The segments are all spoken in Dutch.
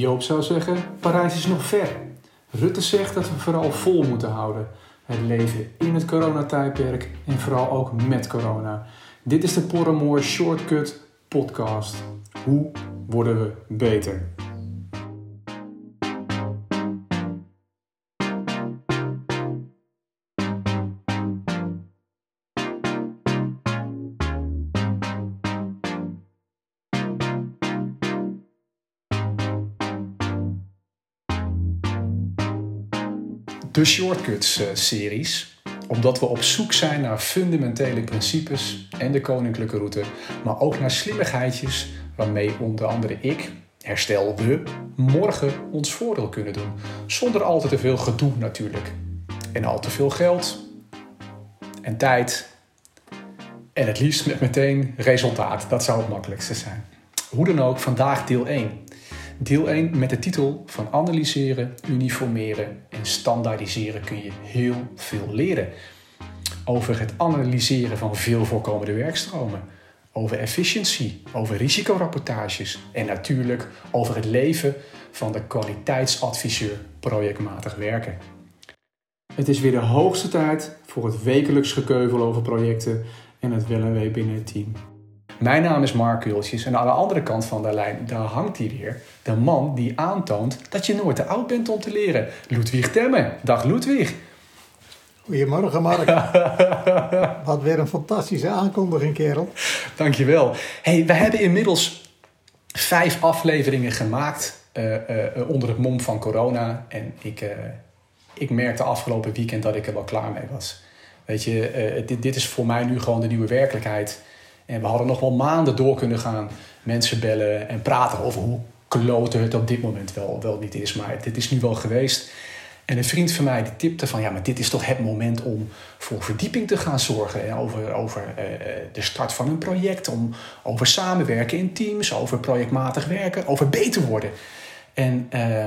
Joop zou zeggen, Parijs is nog ver. Rutte zegt dat we vooral vol moeten houden. Het leven in het coronatijdperk en vooral ook met corona. Dit is de Porremoor Shortcut podcast. Hoe worden we beter? De Shortcuts-series. Omdat we op zoek zijn naar fundamentele principes en de koninklijke route, maar ook naar slimmigheidjes waarmee onder andere ik, herstel we, morgen ons voordeel kunnen doen. Zonder al te veel gedoe natuurlijk. En al te veel geld en tijd. En het liefst met meteen resultaat. Dat zou het makkelijkste zijn. Hoe dan ook, vandaag deel 1. Deel 1 met de titel van analyseren, uniformeren en standaardiseren kun je heel veel leren. Over het analyseren van veel voorkomende werkstromen, over efficiency, over risicorapportages en natuurlijk over het leven van de kwaliteitsadviseur projectmatig werken. Het is weer de hoogste tijd voor het wekelijks gekeuvel over projecten en het wel en wee binnen het team. Mijn naam is Mark Kultjes en aan de andere kant van de lijn, daar hangt hij weer. De man die aantoont dat je nooit te oud bent om te leren. Ludwig Temme. Dag Ludwig. Goedemorgen Mark. Wat weer een fantastische aankondiging, kerel. Dankjewel. Hey, we hebben inmiddels vijf afleveringen gemaakt uh, uh, onder het mom van corona. En ik, uh, ik merkte afgelopen weekend dat ik er wel klaar mee was. Weet je, dit, dit is voor mij nu gewoon de nieuwe werkelijkheid. En we hadden nog wel maanden door kunnen gaan. Mensen bellen en praten over hoe kloten het op dit moment wel, wel niet is. Maar dit is nu wel geweest. En een vriend van mij die tipte van ja, maar dit is toch het moment om voor verdieping te gaan zorgen. Hè? Over, over uh, de start van een project, om, over samenwerken in teams, over projectmatig werken, over beter worden. En uh,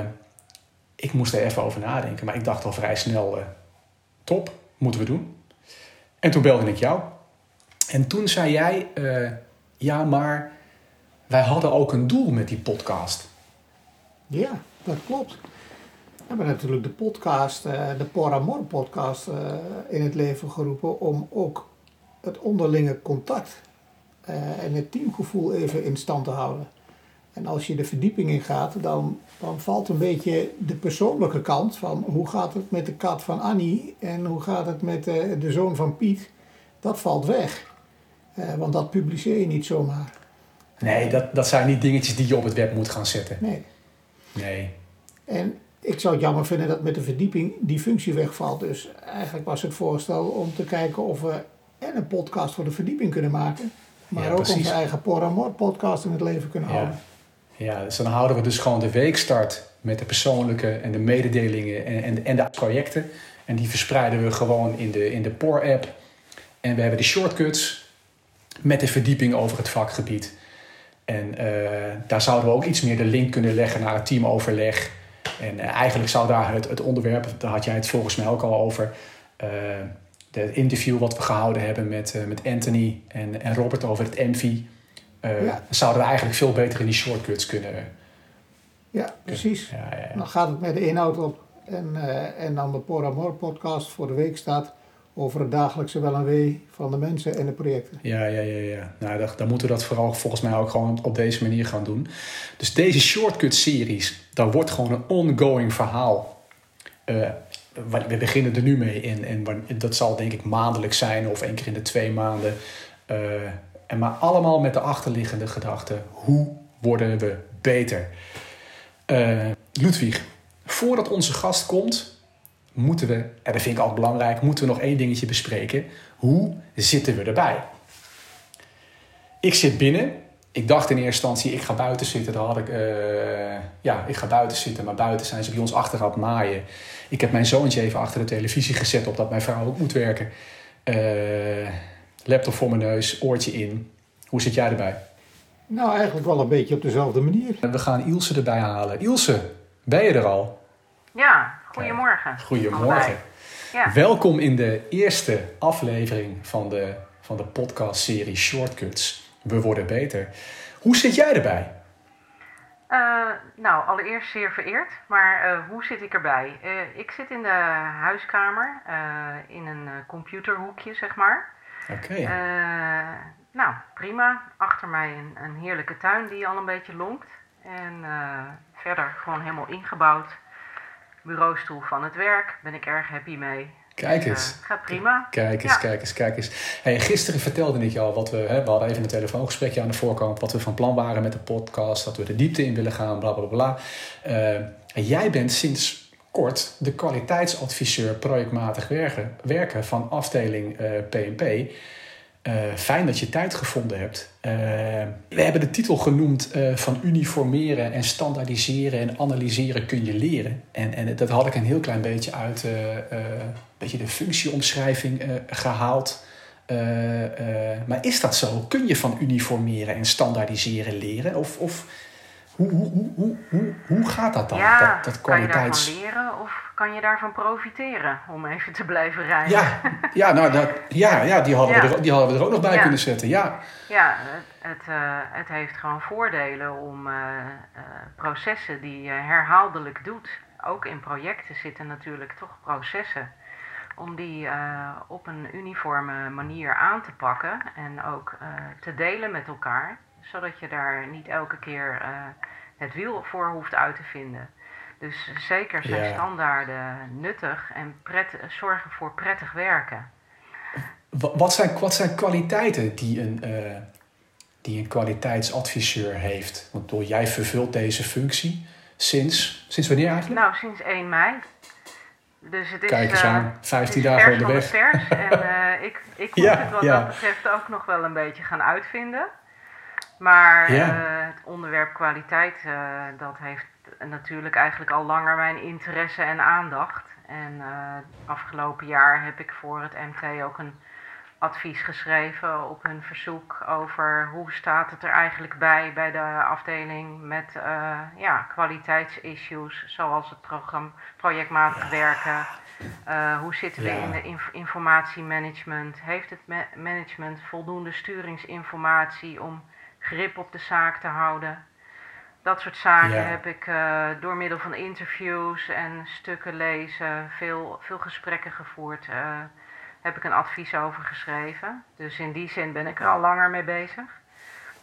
ik moest er even over nadenken, maar ik dacht al vrij snel: top, moeten we doen. En toen belde ik jou. En toen zei jij, uh, ja, maar wij hadden ook een doel met die podcast. Ja, dat klopt. We hebben natuurlijk de podcast, uh, de Poramor podcast, uh, in het leven geroepen om ook het onderlinge contact en het teamgevoel even in stand te houden. En als je de verdieping in gaat, dan, dan valt een beetje de persoonlijke kant van hoe gaat het met de kat van Annie en hoe gaat het met de zoon van Piet. Dat valt weg. Uh, want dat publiceer je niet zomaar. Nee, dat, dat zijn niet dingetjes die je op het web moet gaan zetten. Nee. Nee. En ik zou het jammer vinden dat met de verdieping die functie wegvalt. Dus eigenlijk was het voorstel om te kijken of we en een podcast voor de verdieping kunnen maken. Maar ja, ook onze eigen Poramor podcast in het leven kunnen ja. houden. Ja, dus dan houden we dus gewoon de weekstart met de persoonlijke en de mededelingen en, en, en de projecten. En die verspreiden we gewoon in de, in de POR-app. En we hebben de shortcuts met de verdieping over het vakgebied. En uh, daar zouden we ook iets meer de link kunnen leggen naar het teamoverleg. En uh, eigenlijk zou daar het, het, onderwerp, daar had jij het volgens mij ook al over, uh, het interview wat we gehouden hebben met, met Anthony en, en Robert over het. Ja. Zouden we eigenlijk veel beter in die shortcuts kunnen. Ja, precies. Ja, ja, dan gaat het met de inhoud op. En, en dan de Poramor podcast voor de week staat over het dagelijkse wel en wee van de mensen en de projecten. Ja, ja, ja. ja. Nou, dan, moeten we dat vooral volgens mij ook gewoon op deze manier gaan doen. Dus deze shortcut-series, daar wordt gewoon een ongoing verhaal. Uh, we beginnen er nu mee in en dat zal denk ik maandelijk zijn of één keer in de twee maanden. Uh, en maar allemaal met de achterliggende gedachte: hoe worden we beter? Uh, Ludwig, voordat onze gast komt, moeten we, en dat vind ik altijd belangrijk, moeten we nog één dingetje bespreken. Hoe zitten we erbij? Ik zit binnen. Ik dacht in eerste instantie, ik ga buiten zitten. Dan had ik, uh, ja, ik ga buiten zitten. Maar buiten zijn ze bij ons achter aan het maaien. Ik heb mijn zoontje even achter de televisie gezet, opdat mijn vrouw ook moet werken. Uh, laptop voor mijn neus, oortje in. Hoe zit jij erbij? Nou, eigenlijk wel een beetje op dezelfde manier. We gaan Ilse erbij halen. Ilse, ben je er al? Ja, goedemorgen. Goedemorgen. Ja. Welkom in de eerste aflevering van de, van de podcastserie Shortcuts. We worden beter. Hoe zit jij erbij? Uh, nou, allereerst zeer vereerd. Maar uh, hoe zit ik erbij? Uh, ik zit in de huiskamer, in een computerhoekje, zeg maar. Oké. nou, prima. Achter mij een, een, heerlijke tuin die al een beetje lonkt. En verder gewoon helemaal ingebouwd. Bureaustoel van het werk, ben ik erg happy mee. Kijk eens. Uh, gaat prima. Kijk eens, kijk eens, kijk eens. Hey, gisteren vertelde ik je al wat we, hè, we hadden even een telefoongesprekje aan de voorkant, wat we van plan waren met de podcast, dat we de diepte in willen gaan, bla bla bla. Uh, en jij bent sinds kort de kwaliteitsadviseur projectmatig werken, werken van afdeling uh, eh, PNP. Uh, fijn dat je tijd gevonden hebt. Uh, we hebben de titel genoemd uh, van uniformeren en standaardiseren en analyseren kun je leren. En, en dat had ik een heel klein beetje uit beetje de functieomschrijving gehaald. maar is dat zo? Kun je van uniformeren en standaardiseren leren? Of, of hoe, hoe, hoe, hoe, hoe gaat dat dan? Ja, dat, dat kwaliteits... kan je daarvan leren of kan je daarvan profiteren? Om even te blijven rijden. Ja, ja, nou, dat, ja, ja, die, hadden We er, die hadden we er ook nog bij kunnen zetten. Ja, ja het, het, uh, het heeft gewoon voordelen om uh, uh, processen die je herhaaldelijk doet. Ook in projecten zitten natuurlijk toch processen. Om die op een uniforme manier aan te pakken en ook te delen met elkaar zodat je daar niet elke keer het wiel voor hoeft uit te vinden. Dus zeker zijn standaarden nuttig en pret, zorgen voor prettig werken. Wat zijn, wat zijn kwaliteiten die een, uh, die een kwaliteitsadviseur heeft? Want door jij vervult deze functie sinds, sinds wanneer eigenlijk? Nou, sinds 1 mei. Dus het is, Kijk eens aan, uh, 15 dagen onderweg. Vers en uh, ik, ik moet ja, het wat ja. dat betreft ook nog wel een beetje gaan uitvinden. Maar uh, het onderwerp kwaliteit, uh, dat heeft natuurlijk eigenlijk al langer mijn interesse en aandacht. En uh, afgelopen jaar heb ik voor het MT ook een advies geschreven op hun verzoek over hoe staat het er eigenlijk bij bij de afdeling met ja, kwaliteitsissues zoals het programma projectmatig werken. hoe zitten we in de inf informatiemanagement? Heeft het ma management voldoende sturingsinformatie om grip op de zaak te houden. Dat soort zaken heb ik uh, door middel van interviews en stukken lezen, veel, veel gesprekken gevoerd, uh, heb ik een advies over geschreven. Dus in die zin ben ik er al langer mee bezig.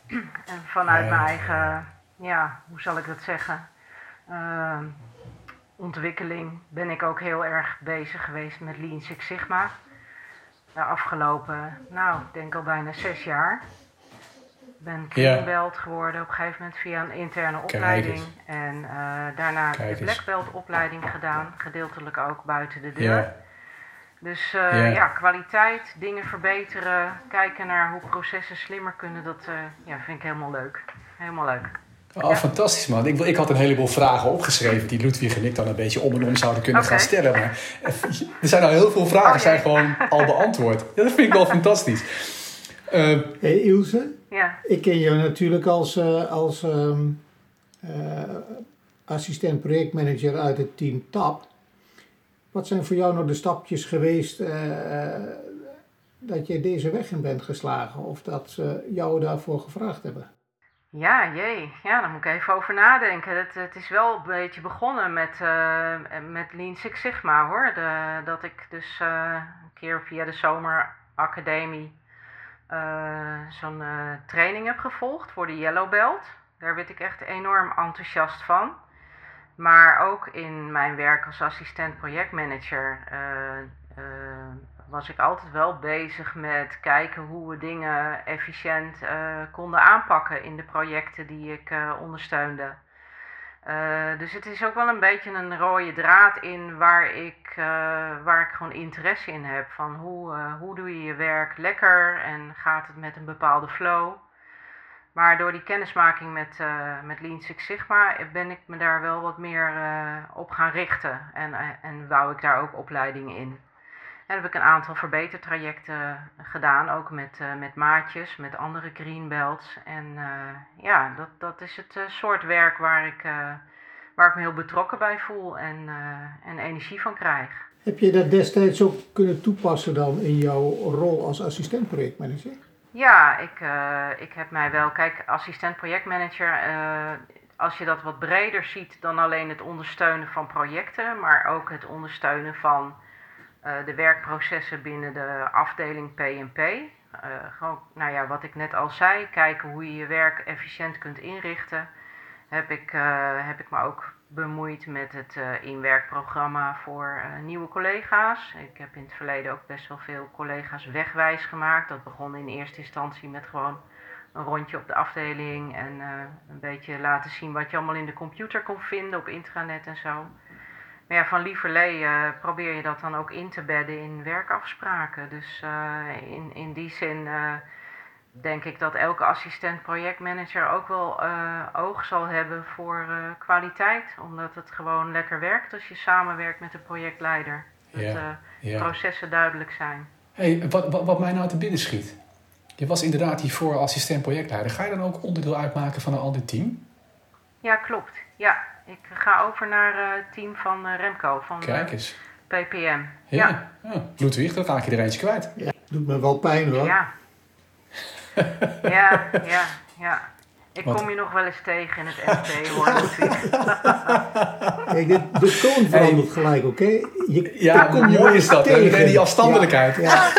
en vanuit mijn eigen, ja, hoe zal ik dat zeggen, uh, ontwikkeling ben ik ook heel erg bezig geweest met Lean Six Sigma. De afgelopen, nou, ik denk al bijna zes jaar ben Green Belt geworden op een gegeven moment via een interne opleiding. En uh, daarna de Black Belt opleiding gedaan, gedeeltelijk ook buiten de deur. Ja. Dus uh, ja. ja. kwaliteit, dingen verbeteren, kijken naar hoe processen slimmer kunnen, dat uh, ja, vind ik helemaal leuk. Helemaal leuk. Oh, ja. fantastisch man. Ik, ik had een heleboel vragen opgeschreven die Ludwig en ik dan een beetje om en om zouden kunnen okay. gaan stellen. Maar er zijn al heel veel vragen, okay. zijn gewoon al beantwoord. Ja, dat vind ik wel fantastisch. Uh, hey Ilse, ja. Ik ken jou natuurlijk als, uh, als um, uh, assistent projectmanager uit het team TAP. Wat zijn voor jou nou de stapjes geweest uh, dat je deze weg in bent geslagen of dat ze jou daarvoor gevraagd hebben? Ja, jee. Ja, daar moet ik even over nadenken. Het, het is wel een beetje begonnen met, uh, met Lean Six Sigma hoor. De, dat ik dus uh, een keer via de zomeracademie uh, zo'n uh, training heb gevolgd voor de Yellow Belt. Daar werd ik echt enorm enthousiast van. Maar ook in mijn werk als assistent projectmanager uh, was ik altijd wel bezig met kijken hoe we dingen efficiënt konden aanpakken in de projecten die ik ondersteunde. Uh, dus het is ook wel een beetje een rode draad in waar ik, uh, waar ik gewoon interesse in heb. Van hoe, uh, hoe doe je je werk lekker en gaat het met een bepaalde flow. Maar door die kennismaking met, met Lean Six Sigma ben ik me daar wel wat meer op gaan richten. En, en wou ik daar ook opleidingen in. Heb ik een aantal verbetertrajecten gedaan, ook met, met maatjes, met andere greenbelts. En ja, dat, dat is het soort werk waar ik, waar ik me heel betrokken bij voel en, en energie van krijg. Heb je dat destijds ook kunnen toepassen dan in jouw rol als assistent projectmanager? Ja, ik, ik heb mij wel, kijk, assistent projectmanager als je dat wat breder ziet dan alleen het ondersteunen van projecten, maar ook het ondersteunen van de werkprocessen binnen de afdeling PNP. gewoon, nou ja, wat ik net al zei, kijken hoe je je werk efficiënt kunt inrichten. Heb ik, heb ik me ook bemoeid met het uh, inwerkprogramma voor uh, nieuwe collega's. Ik heb in het verleden ook best wel veel collega's wegwijs gemaakt. Dat begon in eerste instantie met gewoon een rondje op de afdeling en uh, een beetje laten zien wat je allemaal in de computer kon vinden op intranet en zo. Maar ja, van lieverlee probeer je dat dan ook in te bedden in werkafspraken. Dus in, in die zin denk ik dat elke assistent projectmanager ook wel oog zal hebben voor kwaliteit. Omdat het gewoon lekker werkt als je samenwerkt met de projectleider. Dat ja, ja. processen duidelijk zijn. Hey, wat, wat, wat, mij nou te binnen schiet. Je was inderdaad hiervoor assistent projectleider. Ga je dan ook onderdeel uitmaken van een ander team? Ja, klopt. Ja, ik ga over naar het team van Remco. Van, Kijk eens. PPM. Ja. ja. ja. Ludwig, dan raak je er eentje kwijt. Ja, doet me wel pijn hoor. Ja, ja, ja, ja. Ik kom je nog wel eens tegen in het MP hoor. Kijk, de, de toon verandert hey. gelijk, oké? Okay? Ja, kom je mooi is dat, tegen. die afstandelijkheid. Ja, ja.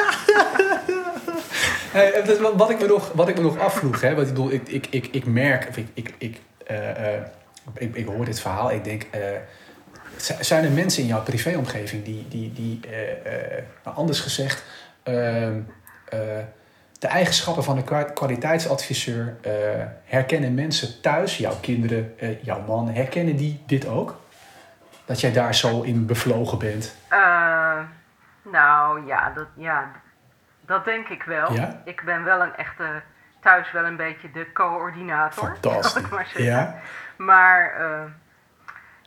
hey, wat, ik me nog, wat ik me nog afvroeg, hè, wat ik bedoel, ik, ik, ik, ik merk, ik, ik, ik, uh, ik, ik hoor dit verhaal, ik denk, uh, zijn er mensen in jouw privéomgeving die, die, die anders gezegd, de eigenschappen van een kwaliteitsadviseur herkennen mensen thuis, jouw kinderen, jouw man, herkennen die dit ook? Dat jij daar zo in bevlogen bent? Nou ja dat, ja, dat denk ik wel. Ja? Ik ben wel een echte, thuis wel een beetje de coördinator. Fantastisch. Maar, ja. maar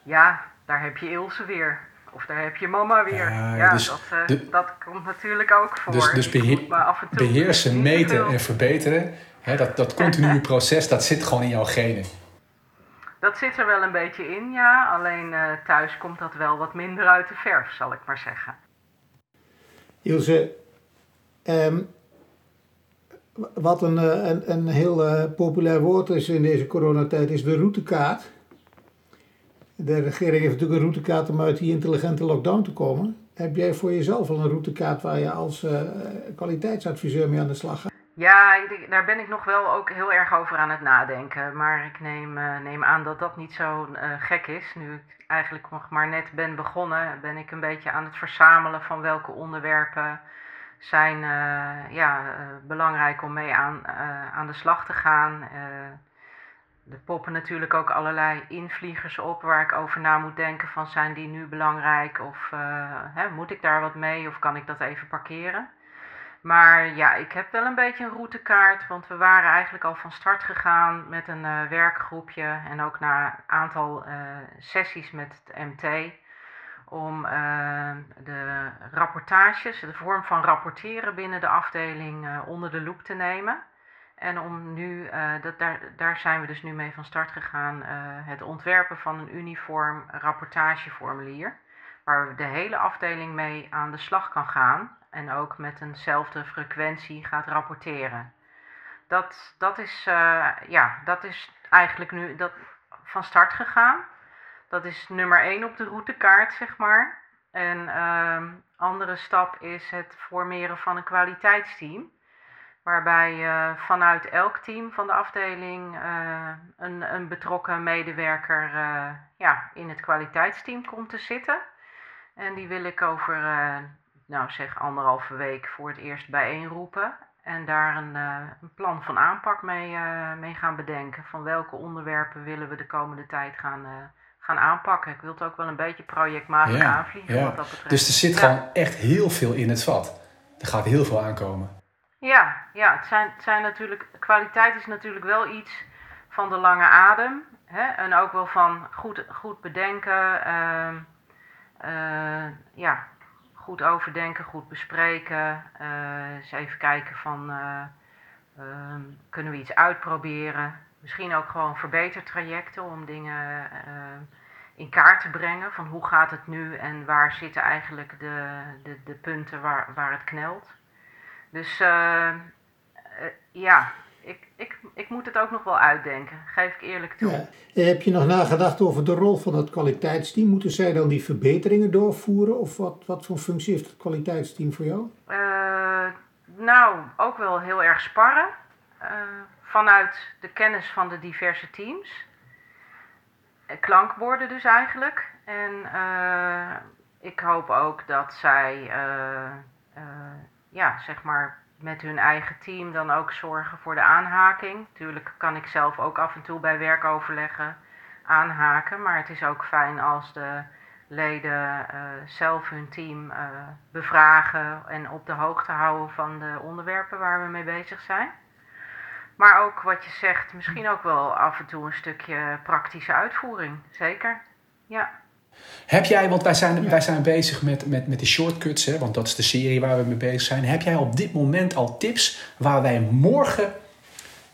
ja, daar heb je Ilse weer. Of daar heb je mama weer. Ja, dus dat, uh, de, dat komt natuurlijk ook voor. Dus, dus beheer, af en toe beheersen, meten en verbeteren. Hè, dat, dat continue proces, dat zit gewoon in jouw genen. Dat zit er wel een beetje in, ja. Alleen uh, thuis komt dat wel wat minder uit de verf, zal ik maar zeggen. Ilse, um, wat een, eh, een, een heel uh, populair woord is in deze coronatijd, is de routekaart. De regering heeft natuurlijk een routekaart om uit die intelligente lockdown te komen. Heb jij voor jezelf al een routekaart waar je als uh, kwaliteitsadviseur mee aan de slag gaat? Ja, daar ben ik nog wel ook heel erg over aan het nadenken. Maar ik neem, neem aan dat dat niet zo gek is. Nu ik eigenlijk nog maar net ben begonnen, ben ik een beetje aan het verzamelen van welke onderwerpen zijn ja, belangrijk om mee aan, aan de slag te gaan er poppen natuurlijk ook allerlei invliegers op waar ik over na moet denken van zijn die nu belangrijk of hè, moet ik daar wat mee of kan ik dat even parkeren. Maar ja, ik heb wel een beetje een routekaart, want we waren eigenlijk al van start gegaan met een werkgroepje en ook na een aantal sessies met het MT om de rapportages, de vorm van rapporteren binnen de afdeling onder de loep te nemen. En om nu, uh, dat, daar, daar zijn we dus nu mee van start gegaan, uh, het ontwerpen van een uniform rapportageformulier. Waar de hele afdeling mee aan de slag kan gaan en ook met eenzelfde frequentie gaat rapporteren. Dat, dat, is, ja, dat is eigenlijk nu dat, van start gegaan. Dat is nummer 1 op de routekaart, zeg maar. En ehm, andere stap is het formeren van een kwaliteitsteam waarbij uh, vanuit elk team van de afdeling uh, een, een betrokken medewerker uh, ja, in het kwaliteitsteam komt te zitten. En die wil ik over, nou zeg, anderhalve week voor het eerst bijeenroepen. En daar een, een plan van aanpak mee, mee gaan bedenken. Van welke onderwerpen willen we de komende tijd gaan, gaan aanpakken. Ik wil het ook wel een beetje projectmatig ja, aanvliegen ja. wat dat betreft. Dus er zit gewoon echt heel veel in het vat. Er gaat heel veel aankomen. Ja, ja het, zijn, het zijn natuurlijk, kwaliteit is natuurlijk wel iets van de lange adem. Hè? En ook wel van goed, goed bedenken, uh, uh, ja, goed overdenken, goed bespreken. Uh, eens even kijken van, ehm, kunnen we iets uitproberen? Misschien ook gewoon verbetertrajecten om dingen in kaart te brengen. Van hoe gaat het nu en waar zitten eigenlijk de, de, de punten waar, waar het knelt. Dus uh, ja, ik, ik, ik moet het ook nog wel uitdenken, geef ik eerlijk toe. Ja. Heb je nog nagedacht over de rol van het kwaliteitsteam? Moeten zij dan die verbeteringen doorvoeren? Of wat, wat voor functie heeft het kwaliteitsteam voor jou? Uh, nou, ook wel heel erg sparren. Uh, vanuit de kennis van de diverse teams. Klankborden dus eigenlijk. En uh, ik hoop ook dat zij, ja, zeg maar met hun eigen team dan ook zorgen voor de aanhaking. Tuurlijk kan ik zelf ook af en toe bij werkoverleggen aanhaken, maar het is ook fijn als de leden zelf hun team bevragen en op de hoogte houden van de onderwerpen waar we mee bezig zijn. Maar ook wat je zegt, misschien ook wel af en toe een stukje praktische uitvoering. Zeker, ja. Heb jij, want wij zijn, wij zijn bezig met, met, met de shortcuts, hè, want dat is de serie waar we mee bezig zijn. Heb jij op dit moment al tips waar wij morgen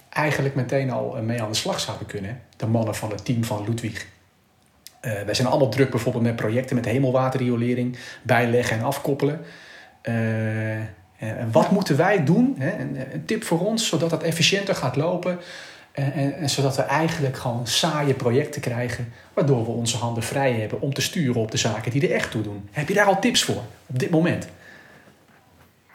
eigenlijk meteen al eh, mee aan de slag zouden kunnen? De mannen van het team van Ludwig. Uh, wij zijn allemaal druk bijvoorbeeld met projecten met hemelwaterriolering, bijleggen en afkoppelen. Uh, en wat moeten wij doen? Hè? Een, een, tip voor ons, zodat het efficiënter gaat lopen. En, en, en, zodat we eigenlijk gewoon saaie projecten krijgen, waardoor we onze handen vrij hebben om te sturen op de zaken die er echt toe doen. Heb je daar al tips voor op dit moment?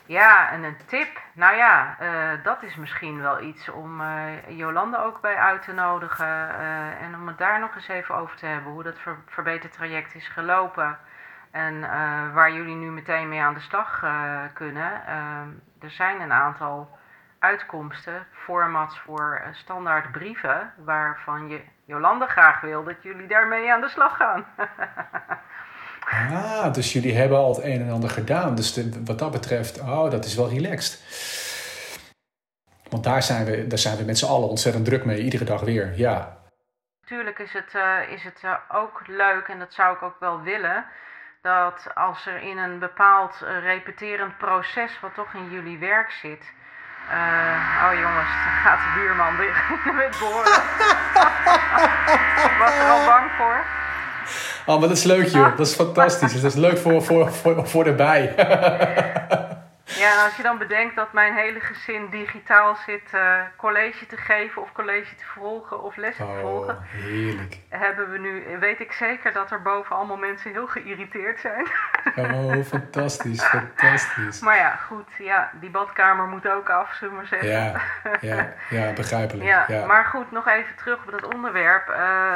Ja, en een tip. Nou ja, uh, dat is misschien wel iets om uh, Jolande ook bij uit te nodigen. Uh, en om het daar nog eens even over te hebben. Hoe dat ver verbeterd traject is gelopen. En waar jullie nu meteen mee aan de slag kunnen. er zijn een aantal uitkomsten, formats voor standaard brieven. Waarvan je, Jolande graag wil dat jullie daarmee aan de slag gaan. Ah, dus jullie hebben al het een en ander gedaan. Dus wat dat betreft, oh, dat is wel relaxed. Want daar zijn we, daar zijn we met z'n allen ontzettend druk mee, iedere dag weer. Ja. Natuurlijk is het, uh, is het uh, ook leuk, en dat zou ik ook wel willen, dat als er in een bepaald uh, repeterend proces, wat toch in jullie werk zit. oh jongens, dan gaat de buurman met boren. ik was er al bang voor. Oh, maar dat is leuk joh. Dat is fantastisch. Dat is leuk voor, voor, voor, voor erbij. Ja, als je dan bedenkt dat mijn hele gezin digitaal zit uh, college te geven of college te volgen of les te oh, volgen. heerlijk. Hebben we nu, weet ik zeker dat er boven allemaal mensen heel geïrriteerd zijn. Oh, fantastisch, fantastisch. Maar ja, goed, ja, die badkamer moet ook af, zullen we maar zeggen. Ja, ja, ja begrijpelijk. Ja, ja, Maar goed, nog even terug op dat onderwerp. Uh,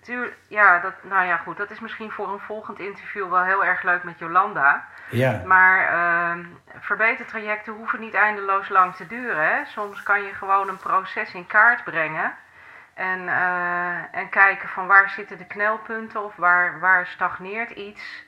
tuur, ja, dat, nou ja, goed, dat is misschien voor een volgend interview wel heel erg leuk met Jolanda. Ja. Maar uh, verbetertrajecten hoeven niet eindeloos lang te duren. Hè? Soms kan je gewoon een proces in kaart brengen. En, uh, en kijken van waar zitten de knelpunten of waar, waar stagneert iets.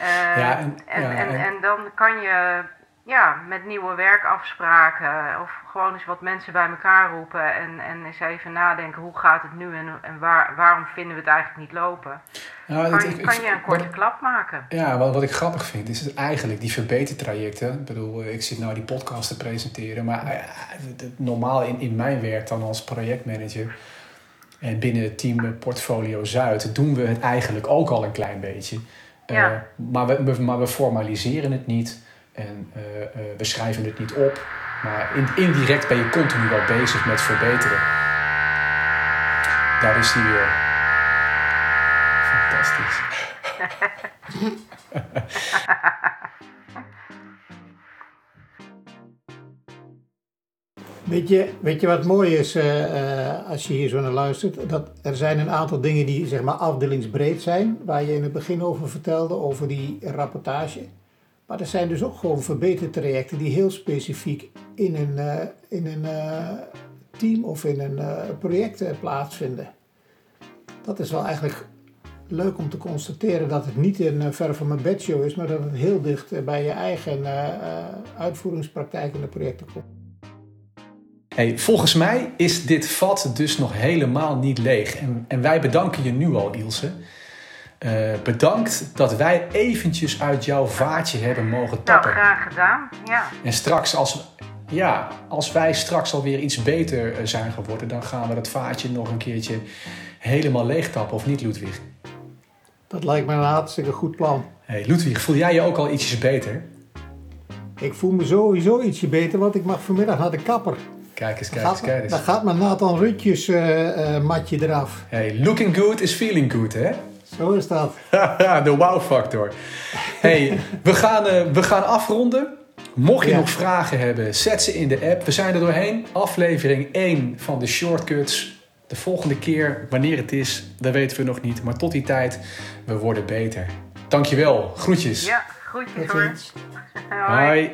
Uh, ja, en, en, ja, en, en, dan kan je ja, met nieuwe werkafspraken of gewoon eens wat mensen bij elkaar roepen en, en eens even nadenken hoe gaat het nu en, en waar, waarom vinden we het eigenlijk niet lopen. Nou, kan, kan je een korte klap maken. Ja, wat, wat ik grappig vind is eigenlijk die verbetertrajecten. Ik bedoel, ik zit nou die podcast te presenteren, maar uh, normaal in, in mijn werk dan als projectmanager en binnen het team Portfolio Zuid doen we het eigenlijk ook al een klein beetje. Ja. Uh, maar, we, maar we formaliseren het niet. En uh, uh, we schrijven het niet op, maar in, indirect ben je continu wel bezig met verbeteren. Daar is die weer. Fantastisch. Weet je, weet je wat mooi is uh, als je hier zo naar luistert? Dat er zijn een aantal dingen die zeg maar afdelingsbreed zijn, waar je in het begin over vertelde, over die rapportage. Maar er zijn dus ook gewoon verbetertrajecten die heel specifiek in een, uh, in een uh, team of in een uh, project plaatsvinden. Dat is wel eigenlijk leuk om te constateren dat het niet een ver van mijn bedshow is, maar dat het heel dicht bij je eigen uitvoeringspraktijk in de projecten komt. Hey, volgens mij is dit vat dus nog helemaal niet leeg. En, en wij bedanken je nu al, Ilse. Uh, bedankt dat wij eventjes uit jouw vaatje hebben mogen nou, tappen. Nou, graag gedaan, ja. En straks, als, ja, als wij straks alweer iets beter eh, zijn geworden, dan gaan we dat vaatje nog een keertje helemaal leeg tappen, of niet, Ludwig? Dat lijkt me een hartstikke goed plan. Hey, Ludwig, voel jij je ook al ietsjes beter? Ik voel me sowieso ietsje beter, want ik mag vanmiddag naar de kapper. Kijk eens, kijk eens, kijk eens. Dan gaat mijn Nathan Rutjes uh, matje eraf. Hey, looking good is feeling good, hè? Zo is dat. de wow factor. Hey, we gaan, uh, we gaan afronden. Mocht je nog vragen hebben, zet ze in de app. We zijn er doorheen. Aflevering 1 van de Shortcuts. De volgende keer, wanneer het is, dat weten we nog niet. Maar tot die tijd, we worden beter. Dankjewel. Groetjes. Ja, groetjes hoor. Hoi.